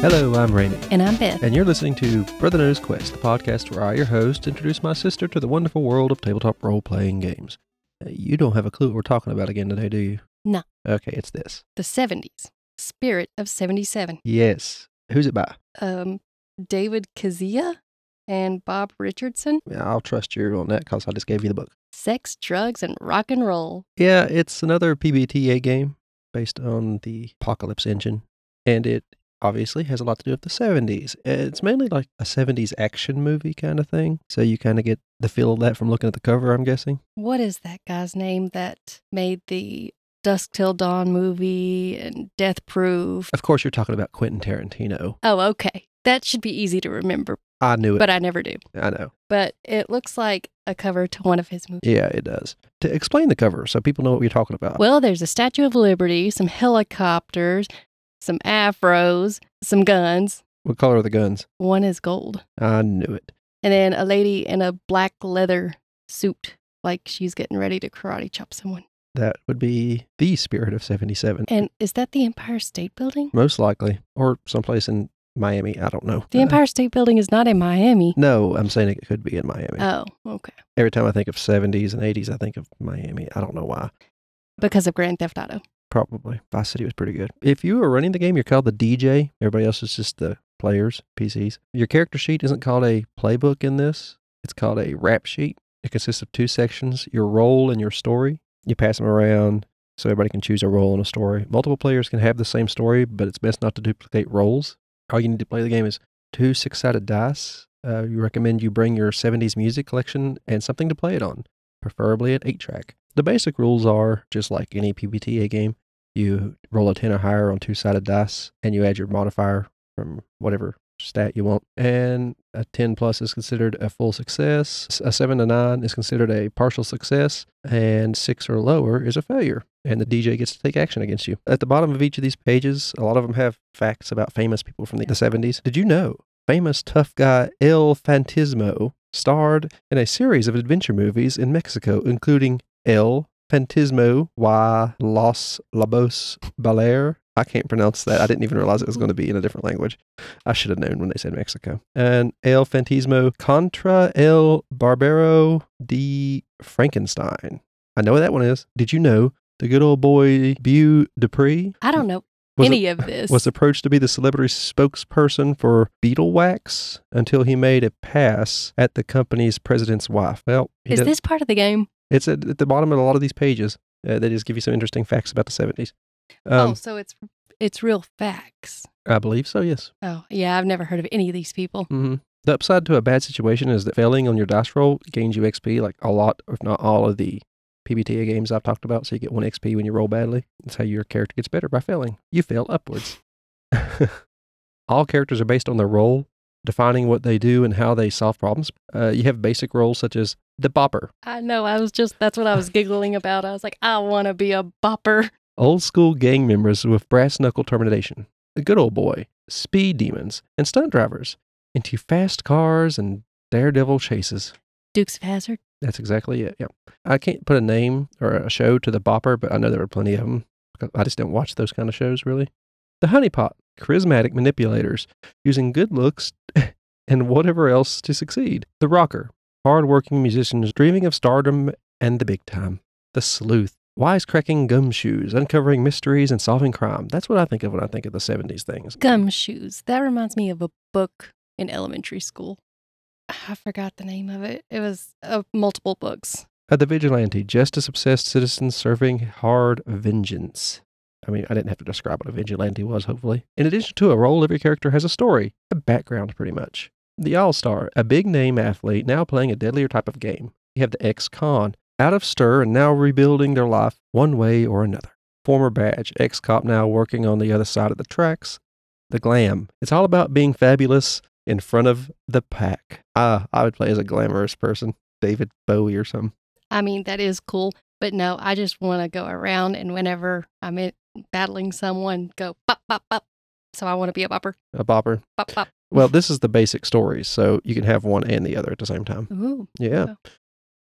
Hello, I'm Rainy, And I'm Beth. and you're listening to Brother Knows Quest, the podcast where I, your host, introduce my sister to the wonderful world of tabletop role playing games. Uh, You don't have a clue what we're talking about again today, do you? No. Okay, it's this. The 70s. Spirit of 77. Yes. Who's it by? Um, David Kazia and Bob Richardson. Yeah, I'll trust you on that because I just gave you the book. Sex, drugs, and rock and roll. Yeah, it's another PBTA game based on the Apocalypse engine, and it obviously has a lot to do with the 70s. It's mainly like a 70s action movie kind of thing, so you kind of get the feel of that from looking at the cover, I'm guessing. What is that guy's name that made the Dusk Till Dawn movie and Death Proof? Of course, you're talking about Quentin Tarantino. Oh, okay. That should be easy to remember, I knew it. but I never do. I know. But it looks like a cover to one of his movies. Yeah, it does. To explain the cover so people know what you're talking about. Well, there's a Statue of Liberty, some helicopters, some afros, some guns. what color are the guns? One is gold. I knew it. And then a lady in a black leather suit, like she's getting ready to karate chop someone. That would be the spirit of 77. And is that the Empire State Building? Most likely. Or someplace in Miami. I don't know. The Uh, Empire State Building is not in Miami. no, I'm saying it could be in Miami. Oh, okay. Every time I think of 70s and 80s, I think of Miami. I don't know why. Because of Grand Theft Auto. Probably. Vice City was pretty good. If you are running the game, you're called the DJ. Everybody else is just the players, PCs. Your character sheet isn't called a playbook in this, it's called a rap sheet. It consists of two sections your role and your story. You pass them around so everybody can choose a role in a story. Multiple players can have the same story, but it's best not to duplicate roles. All you need to play the game is two six sided dice. Uh, you recommend you bring your 70s music collection and something to play it on, preferably an 8 track. The basic rules are just like any PBTA game you roll a 10 or higher on two sided dice and you add your modifier from whatever stat you want. And a 10 plus is considered a full success. A 7 to 9 is considered a partial success. And 6 or lower is a failure. And the DJ gets to take action against you. At the bottom of each of these pages, a lot of them have facts about famous people from the 70s. Did you know famous tough guy El Fantismo starred in a series of adventure movies in Mexico, including El Fantismo y Los Lobos Balear. I can't pronounce that. I didn't even realize it was going to be in a different language. I should have known when they said Mexico. And El Fantismo contra el Barbero de Frankenstein. I know what that one is. Did you know the good old boy Beau Dupree I don't know any of this. was approached to be the celebrity spokesperson for Beetle Wax until he made a pass at the company's president's wife. Well, is this part of the game? It's at, at the bottom of a lot of these pages. Uh, they just give you some interesting facts about the 70s. Um, oh, so it's it's real facts. I believe so, yes. Oh, yeah, I've never heard of any of these people. hmm The upside to a bad situation is that failing on your dice roll gains you XP, like a lot, if not all, of the PBTA games I've talked about. So you get one XP when you roll badly. That's how your character gets better by failing. You fail upwards. all characters are based on their role, defining what they do and how they solve problems. Uh, you have basic roles such as the bopper, I know. I was just, that's what I was giggling about. I was like, I want to be a bopper. old school gang members with brass knuckle termination, the good old boy, speed demons, and stunt drivers into fast cars and daredevil chases. Dukes of Hazzard. That's exactly it. Yeah. I can't put a name or a show to the bopper, but I know there were plenty of them. I just don't watch those kind of shows really. The honeypot, charismatic manipulators using good looks and whatever else to succeed. The rocker, hardworking musicians dreaming of stardom and the big time. The sleuth, wisecracking gumshoes, uncovering mysteries and solving crime. That's what I think of when I think of the 70s things. Gumshoes. That reminds me of a book in elementary school. I forgot the name of it. It was uh, multiple books. Uh, the vigilante, justice obsessed citizens serving hard vengeance. I mean, I didn't have to describe what a vigilante was, hopefully. In addition to a role, every character has a story, a background, pretty much. The All Star, a big name athlete now playing a deadlier type of game. You have the ex con, out of stir and now rebuilding their life one way or another. Former badge, ex cop now working on the other side of the tracks. The glam, it's all about being fabulous in front of the pack. Ah, I would play as a glamorous person, David Bowie or something. I mean, that is cool. But no, I just want to go around and whenever I'm in, battling someone, go bop, bop, bop. So I want to be a bopper. A bopper. Bop, bop. Well, this is the basic stories, so you can have one and the other at the same time. Ooh. Yeah. Oh.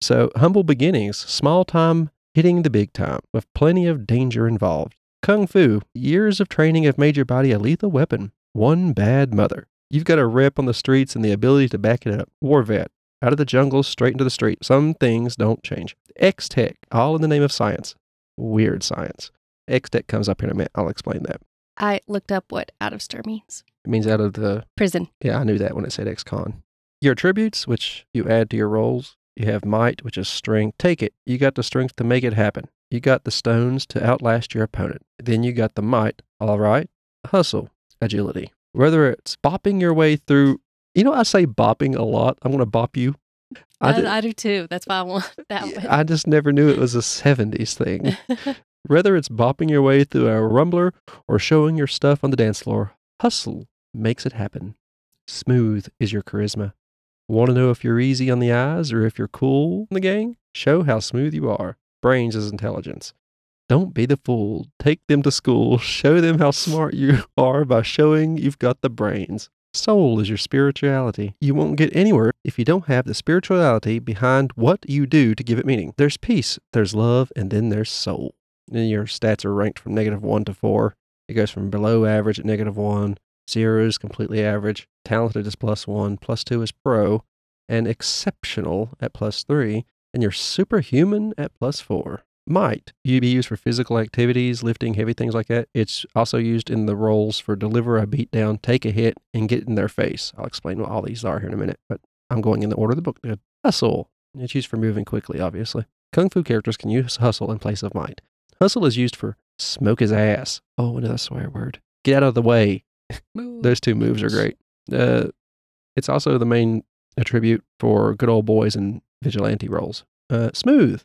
So, humble beginnings, small time hitting the big time, with plenty of danger involved. Kung Fu, years of training have made your body a lethal weapon. One bad mother. You've got a rep on the streets and the ability to back it up. War vet. Out of the jungle, straight into the street. Some things don't change. X Tech, all in the name of science. Weird science. X Tech comes up here in a minute. I'll explain that. I looked up what out of stir means. It means out of the Prison. Yeah, I knew that when it said ex-con. Your attributes, which you add to your rolls, you have might, which is strength. Take it. You got the strength to make it happen. You got the stones to outlast your opponent. Then you got the might. All right. Hustle, agility. Whether it's bopping your way through, you know, I say bopping a lot. I'm going to bop you. I, I, did- I do too. That's why I want that one. I just never knew it was a 70s thing. Whether it's bopping your way through a rumbler or showing your stuff on the dance floor, hustle makes it happen. Smooth is your charisma. Want to know if you're easy on the eyes or if you're cool in the gang? Show how smooth you are. Brains is intelligence. Don't be the fool. Take them to school. Show them how smart you are by showing you've got the brains. Soul is your spirituality. You won't get anywhere if you don't have the spirituality behind what you do to give it meaning. There's peace, there's love, and then there's soul. Then your stats are ranked from negative one to four. It goes from below average at negative one, zero is completely average, talented is plus one, plus two is pro, and exceptional at plus three, and you're superhuman at plus four. Might you be used for physical activities, lifting heavy things like that? It's also used in the roles for deliver a beatdown, take a hit, and get in their face. I'll explain what all these are here in a minute, but I'm going in the order of the book. Hustle. It's used for moving quickly, obviously. Kung Fu characters can use hustle in place of might. Hustle is used for smoke his ass. Oh, another swear word. Get out of the way. Those two moves are great. Uh, it's also the main attribute for good old boys and vigilante roles. Uh, smooth.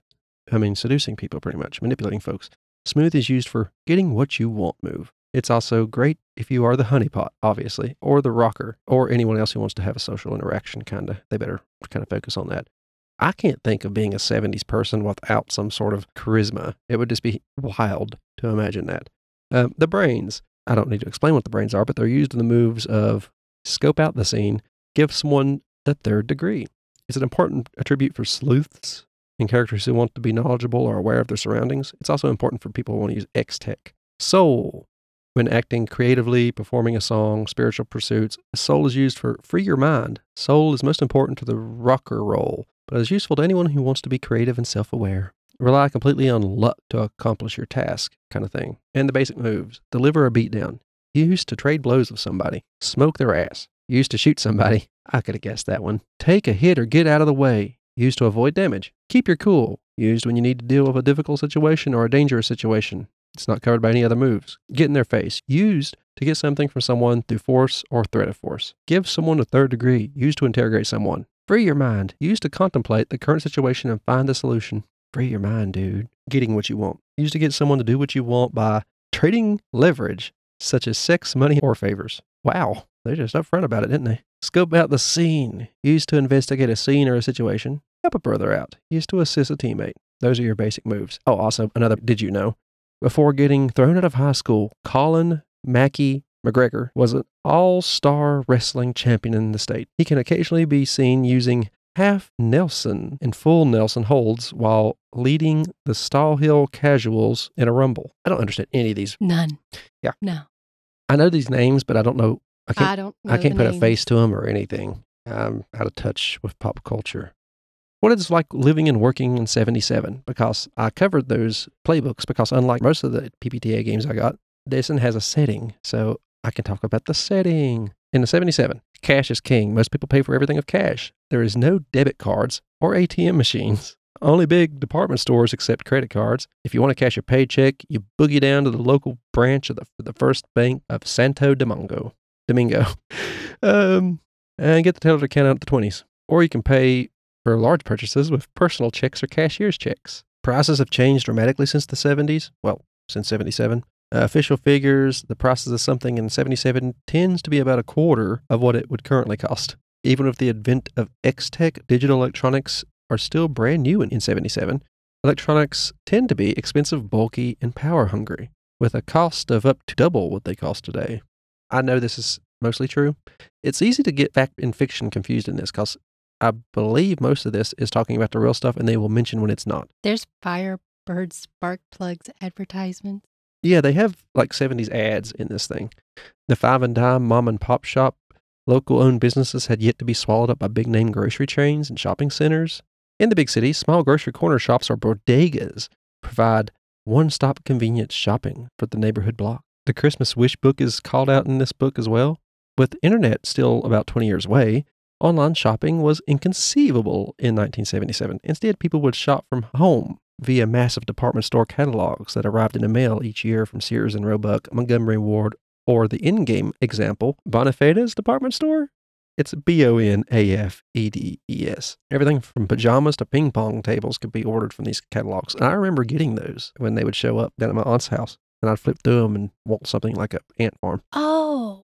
I mean, seducing people pretty much, manipulating folks. Smooth is used for getting what you want move. It's also great if you are the honeypot, obviously, or the rocker, or anyone else who wants to have a social interaction, kind of. They better kind of focus on that. I can't think of being a 70s person without some sort of charisma. It would just be wild to imagine that. Um, the brains. I don't need to explain what the brains are, but they're used in the moves of scope out the scene, give someone the third degree. It's an important attribute for sleuths and characters who want to be knowledgeable or aware of their surroundings. It's also important for people who want to use X Tech. Soul. When acting creatively, performing a song, spiritual pursuits, soul is used for free your mind. Soul is most important to the rocker role, but is useful to anyone who wants to be creative and self aware. Rely completely on luck to accomplish your task, kind of thing. And the basic moves deliver a beatdown. Used to trade blows with somebody. Smoke their ass. Used to shoot somebody. I could have guessed that one. Take a hit or get out of the way. Used to avoid damage. Keep your cool. Used when you need to deal with a difficult situation or a dangerous situation. It's not covered by any other moves. Get in their face. Used to get something from someone through force or threat of force. Give someone a third degree. Used to interrogate someone. Free your mind. Used to contemplate the current situation and find a solution. Free your mind, dude. Getting what you want. Used to get someone to do what you want by trading leverage, such as sex, money, or favors. Wow. They're just upfront about it, didn't they? Scope out the scene. Used to investigate a scene or a situation. Help a brother out. Used to assist a teammate. Those are your basic moves. Oh, also, another did you know? Before getting thrown out of high school, Colin Mackey McGregor was an all star wrestling champion in the state. He can occasionally be seen using half Nelson and full Nelson holds while leading the Stall Hill Casuals in a rumble. I don't understand any of these. None. Yeah. No. I know these names, but I don't know. I can't, I don't know I can't put a face to them or anything. I'm out of touch with pop culture. What it's like living and working in 77 because I covered those playbooks because unlike most of the PBTA games I got, this one has a setting. So I can talk about the setting. In the 77, cash is king. Most people pay for everything with cash. There is no debit cards or ATM machines. Only big department stores accept credit cards. If you want to cash your paycheck, you boogie down to the local branch of the, the First Bank of Santo Domingo. Domingo. um, and get the teller to count out the 20s. Or you can pay for large purchases with personal checks or cashier's checks. Prices have changed dramatically since the 70s. Well, since 77. Uh, official figures, the prices of something in 77 tends to be about a quarter of what it would currently cost. Even with the advent of X-Tech, digital electronics are still brand new in, in 77. Electronics tend to be expensive, bulky, and power hungry, with a cost of up to double what they cost today. I know this is mostly true. It's easy to get fact and fiction confused in this because I believe most of this is talking about the real stuff and they will mention when it's not. There's Firebird Spark Plugs advertisements. Yeah, they have like 70s ads in this thing. The five and dime mom and pop shop, local owned businesses had yet to be swallowed up by big name grocery chains and shopping centers. In the big cities, small grocery corner shops or bodegas provide one stop convenience shopping for the neighborhood block. The Christmas wish book is called out in this book as well. With internet still about 20 years away, online shopping was inconceivable in 1977. Instead, people would shop from home via massive department store catalogs that arrived in the mail each year from Sears and Roebuck, Montgomery Ward, or the in-game example, Bonafede's department store. It's B O N A F E D E S. Everything from pajamas to ping pong tables could be ordered from these catalogs. And I remember getting those when they would show up down at my aunt's house. And I'd flip through them and want something like a ant farm. Oh,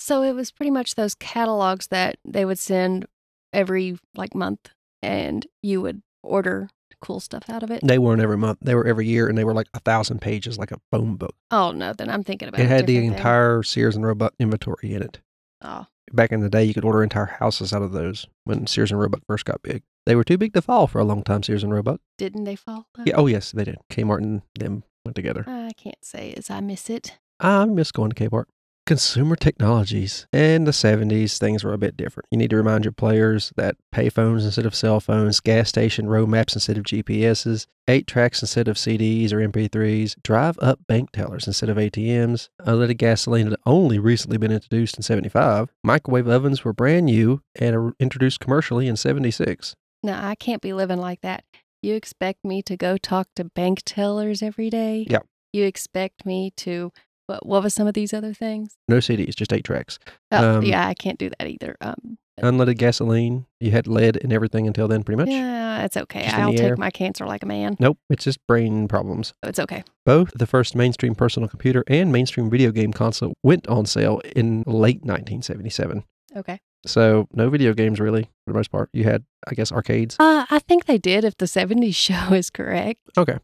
so it was pretty much those catalogs that they would send every like month, and you would order cool stuff out of it. They weren't every month. They were every year, and they were like a thousand pages, like a phone book. Oh no, then I'm thinking about It a had the thing. entire Sears and Roebuck inventory in it. Oh, Back in the day, you could order entire houses out of those when Sears and Roebuck first got big. They were too big to fall for a long time, Sears and Roebuck. didn't they fall? though? Yeah, oh, yes, they did. Kmart and them went together. I can't say as I miss it. I miss going to Kmart. Consumer technologies. In the 70s, things were a bit different. You need to remind your players that payphones instead of cell phones, gas station road maps instead of GPSs, 8 tracks instead of CDs or MP3s, drive up bank tellers instead of ATMs, unleaded gasoline had only recently been introduced in 75, microwave ovens were brand new and introduced commercially in 76. Now, I can't be living like that. You expect me to go talk to bank tellers every day? Yep. You expect me to what what was some of these other things? No CDs, just 8 tracks. Oh, Um, yeah, I can't do that either. Um Unleaded gasoline, you had lead in everything until then, pretty much. yeah, it's okay. Just I'll take my cancer like a man. Nope, it's just brain problems. It's okay. Both the first mainstream personal computer and mainstream video game console went on sale in late 1977. Okay. So, no video games really, for the most part. You had, I guess, arcades. Uh, I think they did if the 70s show is correct. Okay.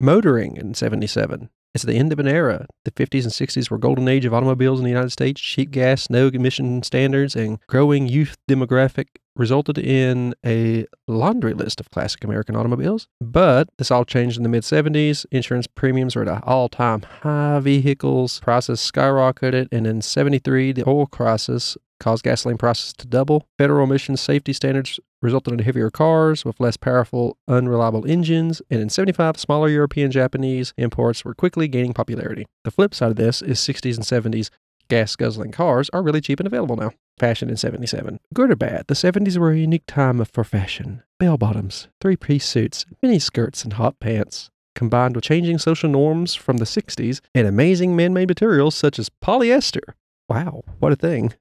Motoring in 77. It's the end of an era. The 50s and 60s were golden age of automobiles in the United States. Cheap gas, no emission standards, and growing youth demographic resulted in a laundry list of classic American automobiles. But this all changed in the mid 70s. Insurance premiums were at an all time high. Vehicles prices skyrocketed. And in 73, the oil crisis caused gasoline prices to double. Federal emission safety standards resulted in heavier cars with less powerful, unreliable engines. And in 75, smaller European Japanese imports were quickly gaining popularity. The flip side of this is 60s and 70s gas guzzling cars are really cheap and available now. Fashion in 77. Good or bad, the 70s were a unique time for fashion. Bell bottoms, three piece suits, mini skirts, and hot pants. Combined with changing social norms from the 60s and amazing man made materials such as polyester. Wow, what a thing.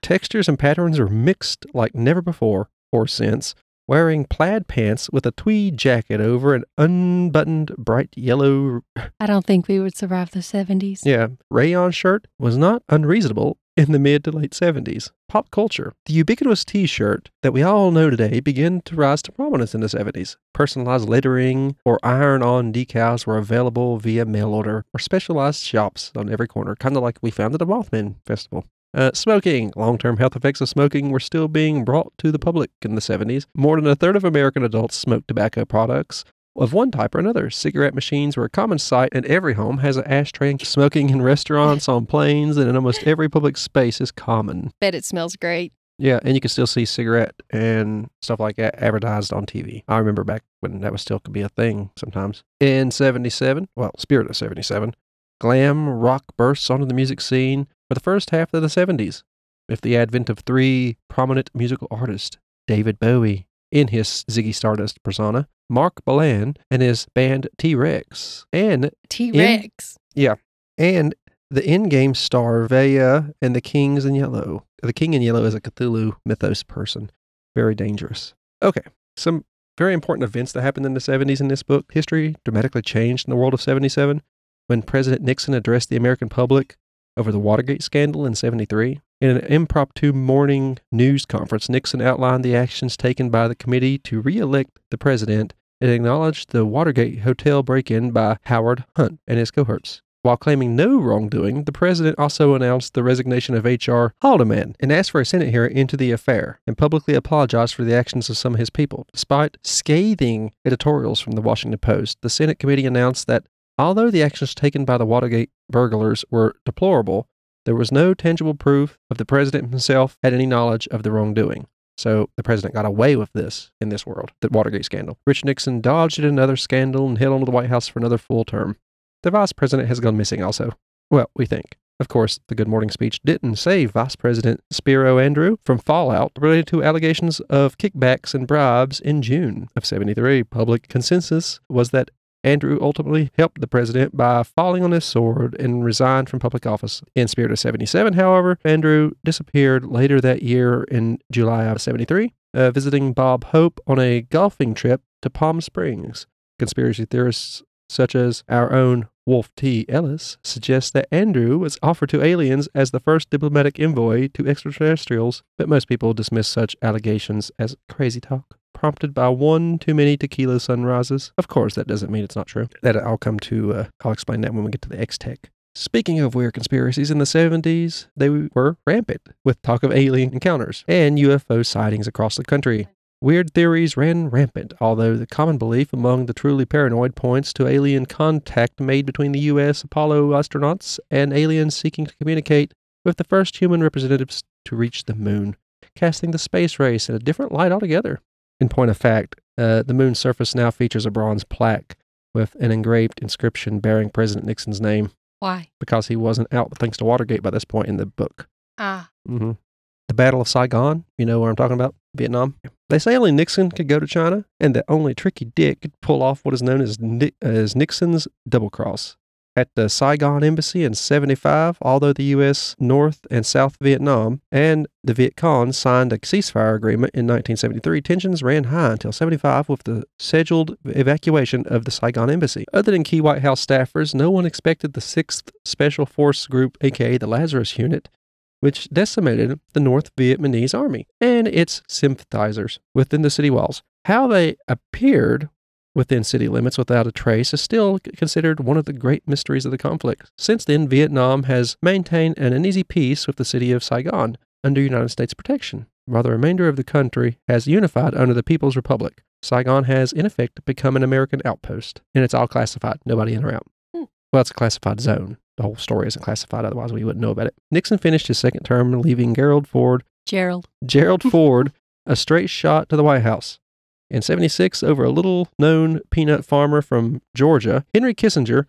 Textures and patterns are mixed like never before or since. Wearing plaid pants with a tweed jacket over an unbuttoned bright yellow I don't think we would survive the 70s. yeah, rayon shirt was not unreasonable in the mid to late 70s. Pop culture. The ubiquitous t shirt that we all know today began to rise to prominence in the 70s. Personalized lettering or iron on decals were available via mail order or specialized shops on every corner, kind of like we found at the Mothman Festival. Uh, smoking. Long term health effects of smoking were still being brought to the public in the 70s. More than a third of American adults smoked tobacco products of one type or another. Cigarette machines were a common sight, and every home has an ashtray. Smoking in restaurants, on planes, and in almost every public space is common. Bet it smells great. Yeah, and you can still see cigarette and stuff like that advertised on TV. I remember back when that was still could be a thing sometimes. In 77, well, spirit of 77, glam rock bursts onto the music scene for the first half of the 70s with the advent of three prominent musical artists David Bowie in his Ziggy Stardust persona, Marc Bolan and his band T Rex, and T Rex. Yeah. And the in-game star Vaya and the Kings in Yellow. The King in Yellow is a Cthulhu mythos person. Very dangerous. Okay, some very important events that happened in the 70s in this book. History dramatically changed in the world of 77 when President Nixon addressed the American public over the Watergate scandal in 73. In an impromptu morning news conference, Nixon outlined the actions taken by the committee to re-elect the president and acknowledged the Watergate hotel break-in by Howard Hunt and his cohorts. While claiming no wrongdoing, the president also announced the resignation of H.R. Haldeman and asked for a Senate hearing into the affair and publicly apologized for the actions of some of his people. Despite scathing editorials from the Washington Post, the Senate committee announced that although the actions taken by the Watergate burglars were deplorable, There was no tangible proof of the president himself had any knowledge of the wrongdoing. So the president got away with this in this world, the Watergate scandal. Richard Nixon dodged another scandal and held onto the White House for another full term. The vice president has gone missing also. Well, we think. Of course, the Good Morning speech didn't save Vice President Spiro Agnew from fallout related to allegations of kickbacks and bribes in June of 73. Public consensus was that Agnew ultimately helped the president by falling on his sword and resigned from public office. In Spirit of 77, however, Agnew disappeared later that year in July of 73, uh, visiting Bob Hope on a golfing trip to Palm Springs. Conspiracy theorists such as our own Wolf T. Ellis suggests that Agnew was offered to aliens as the first diplomatic envoy to extraterrestrials, but most people dismiss such allegations as crazy talk, prompted by one too many tequila sunrises. Of course, that doesn't mean it's not true. That I'll come to, uh, I'll explain that when we get to the X Tech. Speaking of weird conspiracies, in the 70s, they were rampant with talk of alien encounters and UFO sightings across the country. Weird theories ran rampant, although the common belief among the truly paranoid points to alien contact made between the U.S. Apollo astronauts and aliens seeking to communicate with the first human representatives to reach the moon, casting the space race in a different light altogether. In point of fact, uh, the moon's surface now features a bronze plaque with an engraved inscription bearing President Nixon's name Why? because he wasn't out thanks to Watergate by this point in the book. Ah. hmm The Battle of Saigon, you know what I'm talking about? Vietnam. They say only Nixon could go to China, and that only Tricky Dick could pull off what is known as, Ni- as Nixon's double cross. At the Saigon embassy in 75, although the U.S. North and South Vietnam and the Viet Cong signed a ceasefire agreement in 1973, tensions ran high until 75 with the scheduled evacuation of the Saigon embassy. Other than key White House staffers, no one expected the 6th Special Force Group, aka the Lazarus Unit, which decimated the North Vietnamese army and its sympathizers within the city walls. How they appeared within city limits without a trace is still considered one of the great mysteries of the conflict. Since then, Vietnam has maintained an uneasy peace with the city of Saigon under United States protection, while the remainder of the country has unified under the People's Republic. Saigon has, in effect, become an American outpost, and it's all classified, nobody in or out. Well, it's a classified zone. The whole story isn't classified, otherwise we wouldn't know about it. Nixon finished his second term, leaving Gerald Ford Gerald. Gerald Ford a straight shot to the White House. In 76, over a little known peanut farmer from Georgia, Henry Kissinger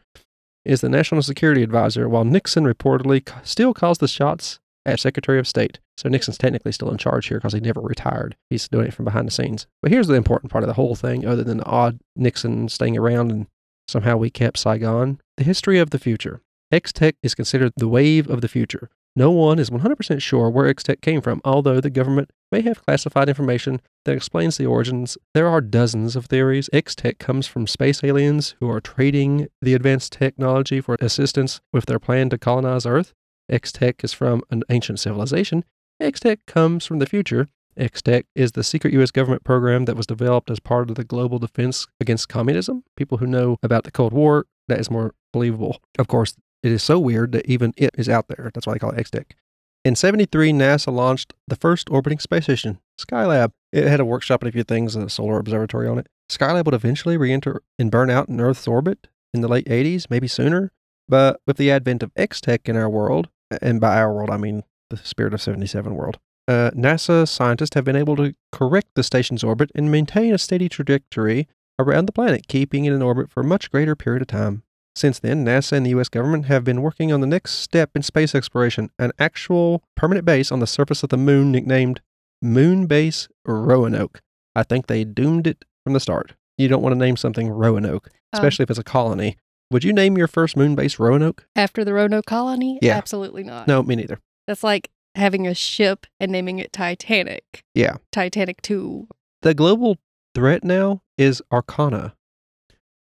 is the national security advisor, while Nixon reportedly still calls the shots as Secretary of State. So Nixon's technically still in charge here because he never retired. He's doing it from behind the scenes. But here's the important part of the whole thing, other than the odd Nixon staying around and somehow we kept Saigon the history of the future. X Tech is considered the wave of the future. No one is 100% sure where X Tech came from, although the government may have classified information that explains the origins. There are dozens of theories. X Tech comes from space aliens who are trading the advanced technology for assistance with their plan to colonize Earth. X Tech is from an ancient civilization. X Tech comes from the future. X Tech is the secret U.S. government program that was developed as part of the global defense against communism. People who know about the Cold War, that is more believable. Of course, it is so weird that even it is out there. That's why they call it X Tech. In 73, NASA launched the first orbiting space station, Skylab. It had a workshop and a few things a solar observatory on it. Skylab would eventually re enter and burn out in Earth's orbit in the late 80s, maybe sooner. But with the advent of X Tech in our world, and by our world, I mean the Spirit of 77 world, uh, NASA scientists have been able to correct the station's orbit and maintain a steady trajectory around the planet, keeping it in orbit for a much greater period of time. Since then, NASA and the US government have been working on the next step in space exploration, an actual permanent base on the surface of the moon nicknamed Moon Base Roanoke. I think they doomed it from the start. You don't want to name something Roanoke, Oh. especially if it's a colony. Would you name your first moon base Roanoke? After the Roanoke colony? Yeah. Absolutely not. No, me neither. That's like having a ship and naming it Titanic. Yeah. Titanic 2. The global threat now is Arcana.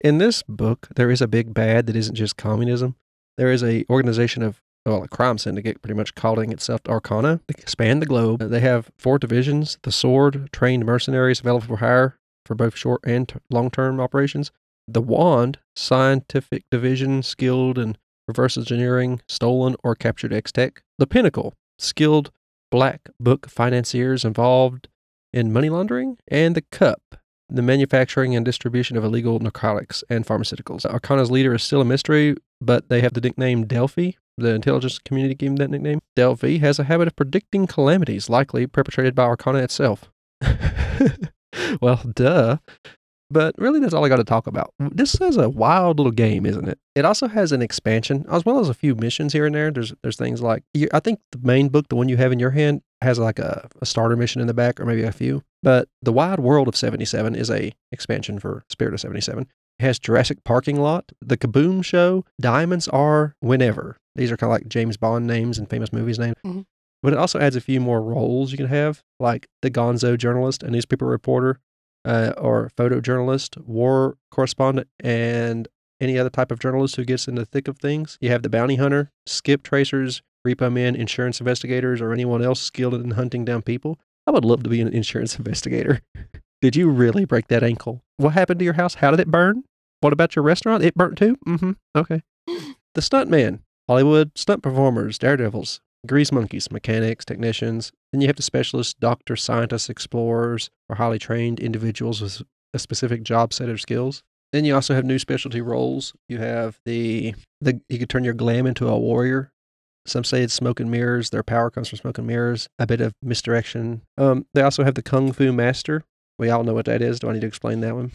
In this book, there is a big bad that isn't just communism. There is a organization of well, a crime syndicate pretty much calling itself Arcana. They expand the globe. Uh, they have four divisions the sword, trained mercenaries available for hire for both short and t- long term operations. The wand, scientific division, skilled in reverse engineering, stolen or captured X Tech. The pinnacle, skilled black book financiers involved in money laundering. And the cup, the manufacturing and distribution of illegal narcotics and pharmaceuticals. Arcana's leader is still a mystery, but they have the nickname Delphi, The intelligence community gave him that nickname. Delphi has a habit of predicting calamities likely perpetrated by Arcana itself. well, duh. But really, that's all I got to talk about. This is a wild little game, isn't it? It also has an expansion, as well as a few missions here and there. There's there's things like I think the main book, the one you have in your hand, has like a, a starter mission in the back, or maybe a few. But the Wide World of 77 is a expansion for Spirit of 77. It has Jurassic Parking Lot, The Kaboom Show, Diamonds Are Whenever. These are kind of like James Bond names and famous movies names. Mhm. But it also adds a few more roles you can have, like the gonzo journalist, a newspaper reporter, uh, or photojournalist, war correspondent, and any other type of journalist who gets in the thick of things. You have the bounty hunter, skip tracers, repo men, insurance investigators, or anyone else skilled in hunting down people. I would love to be an insurance investigator. Did you really break that ankle? What happened to your house? How did it burn? What about your restaurant? It burnt too? Mm-hmm. Okay. The stuntman, Hollywood stunt performers, daredevils, grease monkeys, mechanics, technicians. Then you have the specialists, doctors, scientists, explorers, or highly trained individuals with a specific job set of skills. Then you also have new specialty roles. You have the the you could turn your glam into a warrior. Some say it's smoke and mirrors. Their power comes from smoke and mirrors. A bit of misdirection. Um, they also have the kung fu master. We all know what that is. Do I need to explain that one?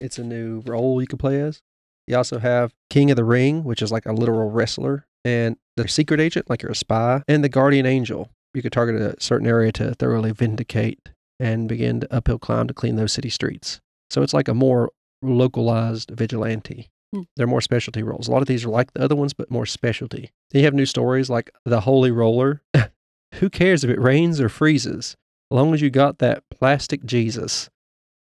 It's a new role you can play as. You also have King of the Ring, which is like a literal wrestler, and the secret agent, like you're a spy, and the guardian angel. You could target a certain area to thoroughly vindicate and begin to uphill climb to clean those city streets. So it's like a more localized vigilante. Hmm. They're more specialty roles. A lot of these are like the other ones, but more specialty. Then you have new stories like the Holy Roller. Who cares if it rains or freezes? As long as you got that plastic Jesus.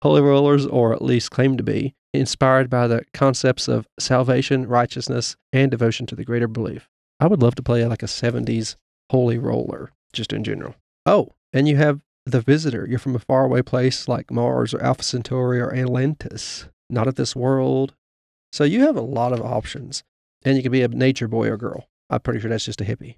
Holy rollers, or at least claim to be, inspired by the concepts of salvation, righteousness, and devotion to the greater belief. I would love to play like a 70s holy roller, just in general. Oh, and you have the visitor. You're from a faraway place like Mars or Alpha Centauri or Atlantis, not of this world. So you have a lot of options. And you can be a nature boy or girl. I'm pretty sure that's just a hippie.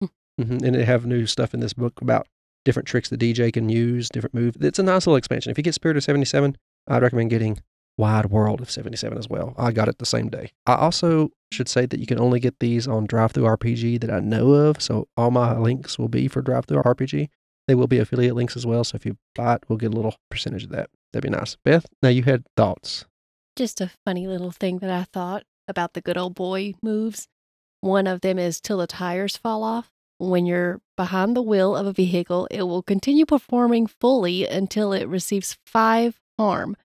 Hmm. hmm And they have new stuff in this book about different tricks the DJ can use, different moves. It's a nice little expansion. If you get Spirit of 77, I'd recommend getting Wide World of 77 as well. I got it the same day. I also should say that you can only get these on DriveThruRPG that I know of. So all my links will be for DriveThruRPG. They will be affiliate links as well. So if you buy it, we'll get a little percentage of that. That'd be nice. Beth, now you had thoughts. Just a funny little thing that I thought about the good old boy moves. One of them is till the tires fall off. When you're behind the wheel of a vehicle, it will continue performing fully until it receives five harm.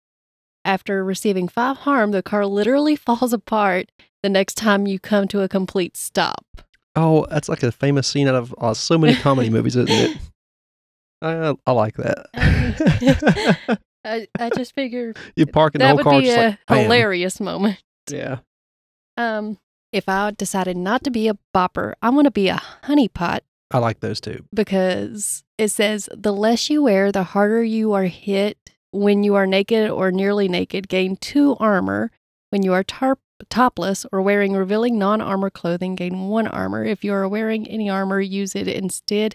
After receiving five harm, the car literally falls apart the next time you come to a complete stop. Oh, that's like a famous scene out of uh, so many comedy movies, isn't it? I, I like that. I, I just figure you park in the that whole would car, be a like, hilarious moment. Yeah. Um, if I decided not to be a bopper, I want to be a honeypot I like those too. because it says the less you wear, the harder you are hit. When you are naked or nearly naked, gain two armor. When you are tarp- topless or wearing revealing non armor clothing, gain one armor. If you are wearing any armor, use it instead.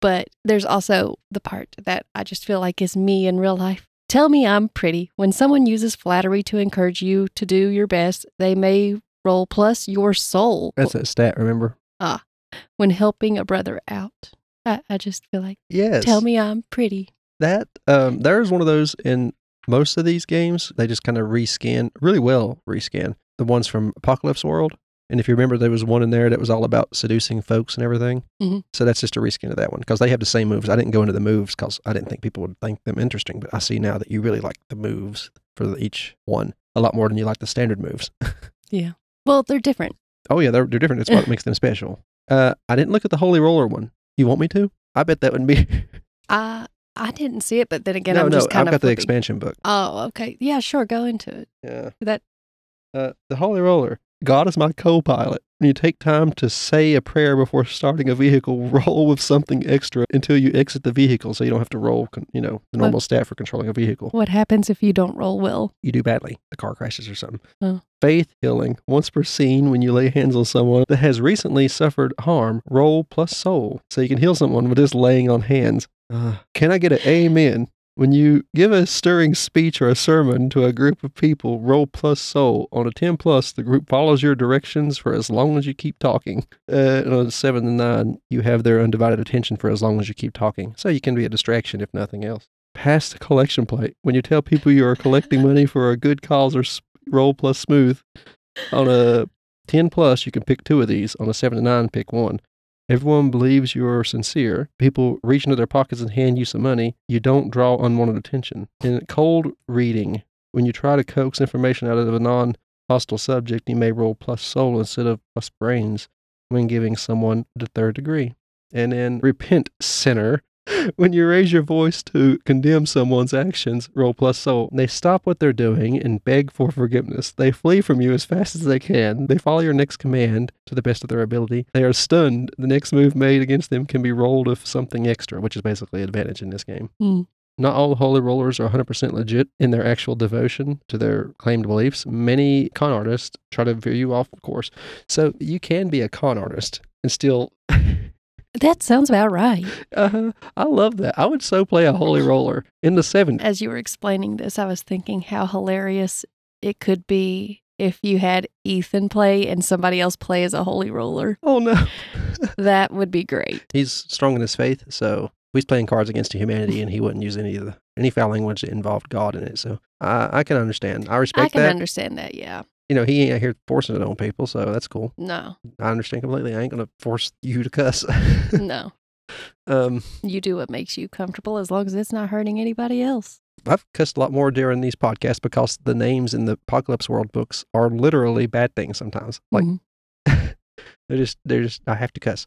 But there's also the part that I just feel like is me in real life. Tell me I'm pretty. When someone uses flattery to encourage you to do your best, they may roll plus your soul That's a stat, remember? Ah, when helping a brother out. I, I just feel like, Yes. tell me I'm pretty. that um, there's one of those in most of these games. They just kind of reskin really well, reskin the ones from Apocalypse World. And if you remember, there was one in there that was all about seducing folks and everything. Mhm. So that's just a reskin of that one because they have the same moves. I didn't go into the moves because I didn't think people would think them interesting, but I see now that you really like the moves for the- each one a lot more than you like the standard moves. Well, they're different. oh yeah, they're they're different. That's what makes them special. Uh, I didn't look at the Holy Roller one. You want me to? I bet that wouldn't be. I I didn't see it, but then again, no, I'm no. just kind of. I've got of the expansion book. Oh, okay. Yeah, sure. Go into it. Yeah. That Uh, the Holy Roller. God is my co-pilot. When you take time to say a prayer before starting a vehicle, roll with something extra until you exit the vehicle, so you don't have to roll, you know, the What? normal stat for controlling a vehicle. what happens if you don't roll well? You do badly. The car crashes or something. Oh. Faith healing. Once per scene, when you lay hands on someone that has recently suffered harm, roll plus soul, so you can heal someone with just laying on hands. Uh, can I get an amen? When you give a stirring speech or a sermon to a group of people, roll plus soul. On a 10 plus, the group follows your directions for as long as you keep talking. Uh, and on a 7 to 9, you have their undivided attention for as long as you keep talking. So you can be a distraction if nothing else. Pass the collection plate. When you tell people you are collecting money for a good cause or roll plus smooth, on a 10 plus, you can pick two of these. On a 7 to 9, pick one. Everyone believes you're sincere. People reach into their pockets and hand you some money. You don't draw unwanted attention. In cold reading, when you try to coax information out of a non hostile subject, you may roll plus soul instead of plus brains when giving someone the third degree. And then repent, sinner. When you raise your voice to condemn someone's actions, roll plus soul. They stop what they're doing and beg for forgiveness. They flee from you as fast as they can. They follow your next command to the best of their ability. They are stunned. The next move made against them can be rolled with something extra, which is basically advantage in this game. Hmm. Not all holy rollers are 100% legit in their actual devotion to their claimed beliefs. Many con artists try to veer you off course. So you can be a con artist and still That sounds about right. Uh-huh. I love that. I would so play a holy roller in the 70s. As you were explaining this, I was thinking how hilarious it could be if you had Ethan play and somebody else play as a holy roller. Oh no. That would be great. He's strong in his faith, so he's playing cards against humanity and he wouldn't use any of the any foul language that involved God in it. So I, I can understand. I respect that. I can that. understand that, yeah. You know, he ain't out here forcing it on people, so that's cool. No, I understand completely. I ain't gonna force you to cuss. no. um You do what makes you comfortable as long as it's not hurting anybody else. I've cussed a lot more during these podcasts because the names in the Apocalypse World books are literally bad things sometimes. Like Mhm. they're just they're just I have to cuss.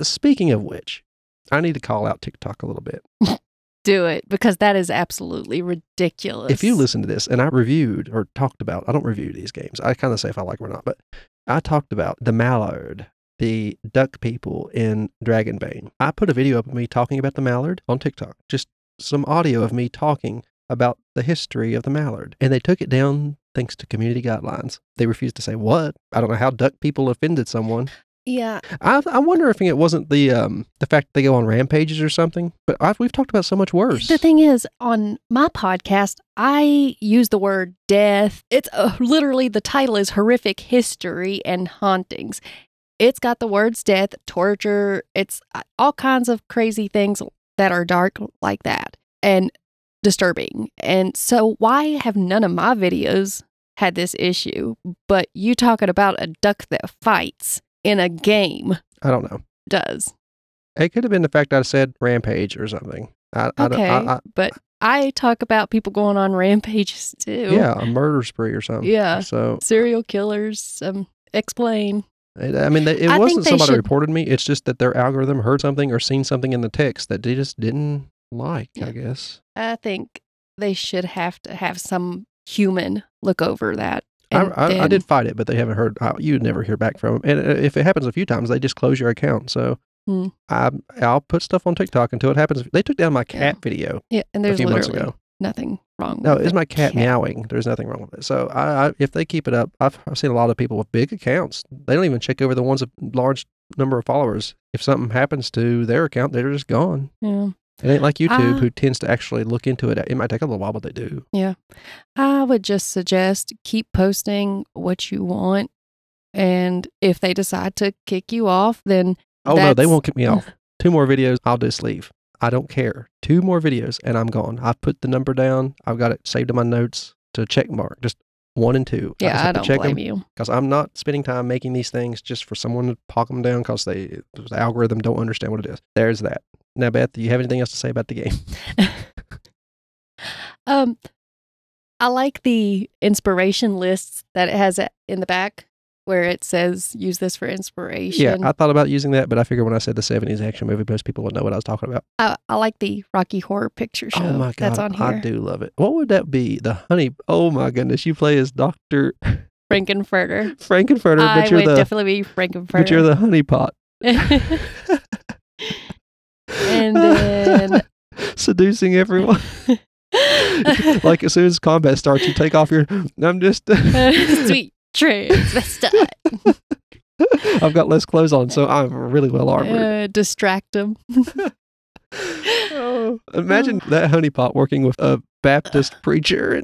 Speaking of which, I need to call out TikTok a little bit. do it because that is absolutely ridiculous. If you listen to this, and I reviewed or talked about, I don't review these games. I kind of say if I like them or not, but I talked about the mallard, the duck people in Dragonbane. I put a video up of me talking about the mallard on TikTok. Just some audio of me talking about the history of the mallard, and they took it down thanks to community guidelines. They refused to say what. I don't know how duck people offended someone. Yeah, I, I wonder if it wasn't the um the fact they go on rampages or something. But I've, we've talked about so much worse. The thing is, on my podcast, I use the word death. It's uh, literally the title is horrific history and hauntings. It's got the words death, torture. It's uh, all kinds of crazy things that are dark like that and disturbing. And so, why have none of my videos had this issue? But you talking about a duck that fights in a game I don't know. does. It could have been the fact I said rampage or something. I, I, don't- Okay, I, I, but I talk about people going on rampages too. yeah, a murder spree or something. Yeah. So serial killers. Um, explain. it, I mean, they, it I think wasn't they somebody should- reported me. It's just that their algorithm heard something or seen something in the text that they just didn't like. I Yeah. guess. I think they should have to have some human look over that. I, I, I did fight it, but they haven't heard. You'd never hear back from them. And uh, if it happens a few times, they just close your account. So Hmm. I, I'll put stuff on TikTok until it happens. They took down my cat Yeah. video Yeah, and a there's few months literally ago. nothing wrong. No, it's a my cat, meowing. There's nothing wrong with it. So I, I, if they keep it up, I've, I've seen a lot of people with big accounts. They don't even check over the ones with large number of followers. If something happens to their account, they're just gone. Yeah, It ain't like YouTube, who uh, tends to actually look into it. It might take a little while, but they do. Yeah. I would just suggest keep posting what you want, and if they decide to kick you off, then Oh no, they won't kick me off. Two more videos, I'll just leave. I don't care. Two more videos, and I'm gone. I've put the number down. I've got it saved in my notes to check mark. Just one and two. yeah, I, to don't check blame you. because I'm not spending time making these things just for someone to pog them down because they the algorithm don't understand what it is. There's that. Now, Beth, do you have anything else to say about the game? Um, I like the inspiration lists that it has in the back where it says use this for inspiration. Yeah, I thought about using that, but I figured when I said the '70s action movie, most people would know what I was talking about. I, I like the Rocky Horror Picture Show. oh my god, that's on here. I do love it. What would that be? The honey? Oh my goodness, you play as Doctor Frank-N-Furter. Frank-N-Furter, I but you're would the definitely be Frank-N-Furter. but you're the honey pot. and then seducing everyone. like as soon as combat starts, you take off your. I'm just. sweet transvestite. I've got less clothes on, so I'm really well armored. Uh, distract them. oh, imagine that honeypot working with a Baptist preacher.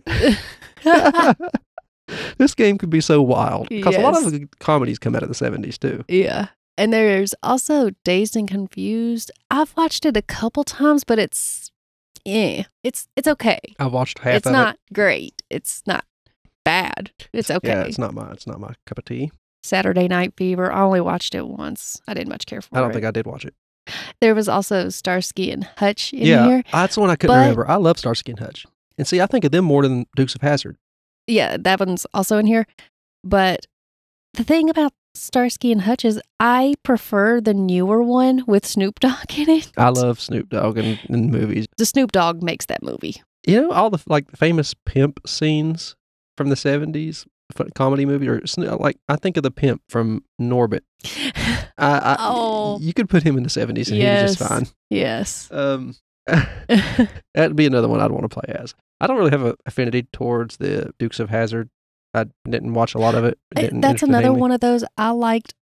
this game could be so wild because a lot of the comedies come out of the seventies too. yeah. And there's also Dazed and Confused. I've watched it a couple times, but it's eh. It's it's okay. I watched half it's not great. It's not bad. It's okay. Yeah, it's not my it's not my cup of tea. Saturday Night Fever. I only watched it once. I didn't much care for it. I don't it. think I did watch it. there was also Starsky and Hutch in yeah, here. that's the one I couldn't but- remember. I love Starsky and Hutch, and see, I think of them more than Dukes of Hazzard. Yeah, that one's also in here. But the thing about Starsky and Hutch is I prefer the newer one with Snoop Dogg in it. I love Snoop Dogg in, in movies. the Snoop Dogg makes that movie. You know all the like famous pimp scenes from the seventies comedy movie, or like I think of the pimp from Norbit. I, I, Oh. you could put him in the seventies and he was just fine. yes. Um, that'd be another one I'd want to play as. I don't really have an affinity towards the Dukes of Hazzard. I didn't watch a lot of it. It Uh, That's another me. one of those I liked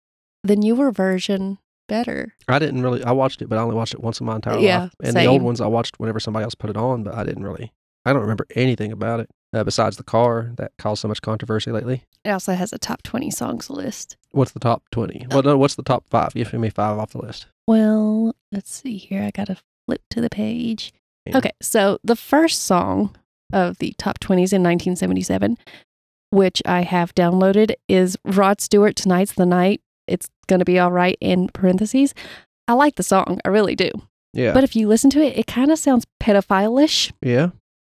the newer version better. I didn't really. I watched it, but I only watched it once in my entire Yeah, life. And the old ones I watched whenever somebody else put it on, but I didn't really. I don't remember anything about it uh, besides the car that caused so much controversy lately. It also has a top 20 songs list. What's the top twenty? Well, no, what's the top five? Give me five off the list. Well, let's see here. I got to flip to the page. Yeah. Okay, so the first song of the top 20s in 1977, which I have downloaded, is Rod Stewart, Tonight's the Night. It's going to be all right in parentheses. I like the song. I really do. Yeah. But if you listen to it, it kind of sounds pedophile-ish yeah.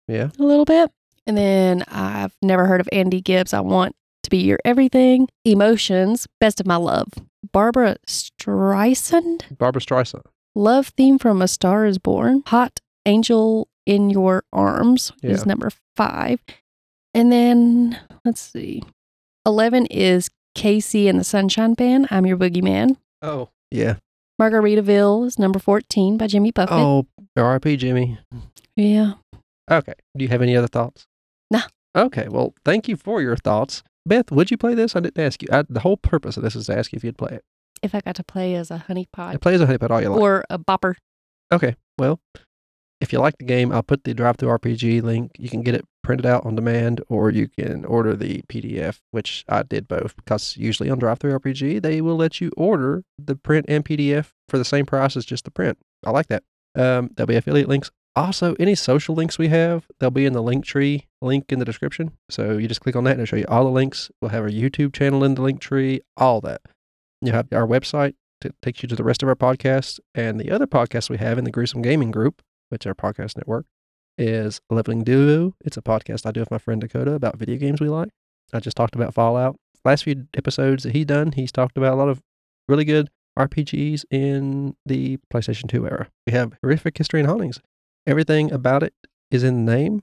Yeah. a little bit. And then I've never heard of Andy Gibbs. I want to be your everything. Emotions, best of my love. Barbra Streisand, Barbra Streisand. love theme from A Star Is Born. Hot Angel in Your Arms Yeah. is number five. And then let's see, eleven is KC and the Sunshine Band. I'm your boogeyman. Oh. Yeah. Margaritaville is number fourteen by Jimmy Buffett. Oh. R.I.P. Jimmy. Yeah. Okay. Do you have any other thoughts? Nah. Okay. Well, thank you for your thoughts. Beth, would you play this? I didn't ask you. I, the whole purpose of this is to ask you if you'd play it. If I got to play as a honey I pot play as a honeypot all you like. or a bopper. Okay. Well, if you like the game, I'll put the DriveThruRPG link. You can get it printed out on demand, or you can order the PDF, which I did both because usually on DriveThruRPG they will let you order the print and PDF for the same price as just the print. I like that. Um, there'll be affiliate links. Also, any social links we have, they'll be in the Linktree link in the description. So you just click on that and it'll show you all the links. We'll have our YouTube channel in the Linktree, all that. You have our website that takes you to the rest of our podcasts and the other podcasts we have in the Gruesome Gaming Group, which our podcast network is Leveling Duo. It's a podcast I do with my friend Dakota about video games we like. I just talked about Fallout. Last few episodes that he done, he's talked about a lot of really good RPGs in the PlayStation 2 era. We have horrific history and hauntings. Everything about it is in the name.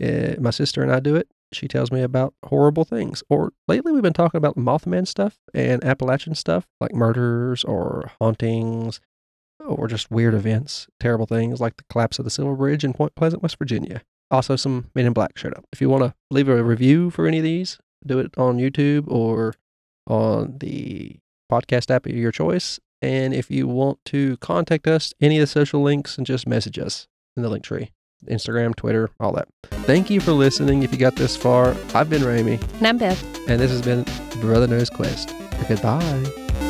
Uh, my sister and I do it. She tells me about horrible things. Or lately, we've been talking about Mothman stuff and Appalachian stuff, like murders or hauntings or just weird events, terrible things like the collapse of the Silver Bridge in Point Pleasant, West Virginia. Also, some Men in Black showed up. If you want to leave a review for any of these, do it on YouTube or on the podcast app of your choice. And if you want to contact us, any of the social links and just message us in the Linktree Instagram, Twitter, all that. Thank you for listening. If you got this far, I've been Ramey, And I'm Beth. and this has been Brother Knows Quest. Goodbye.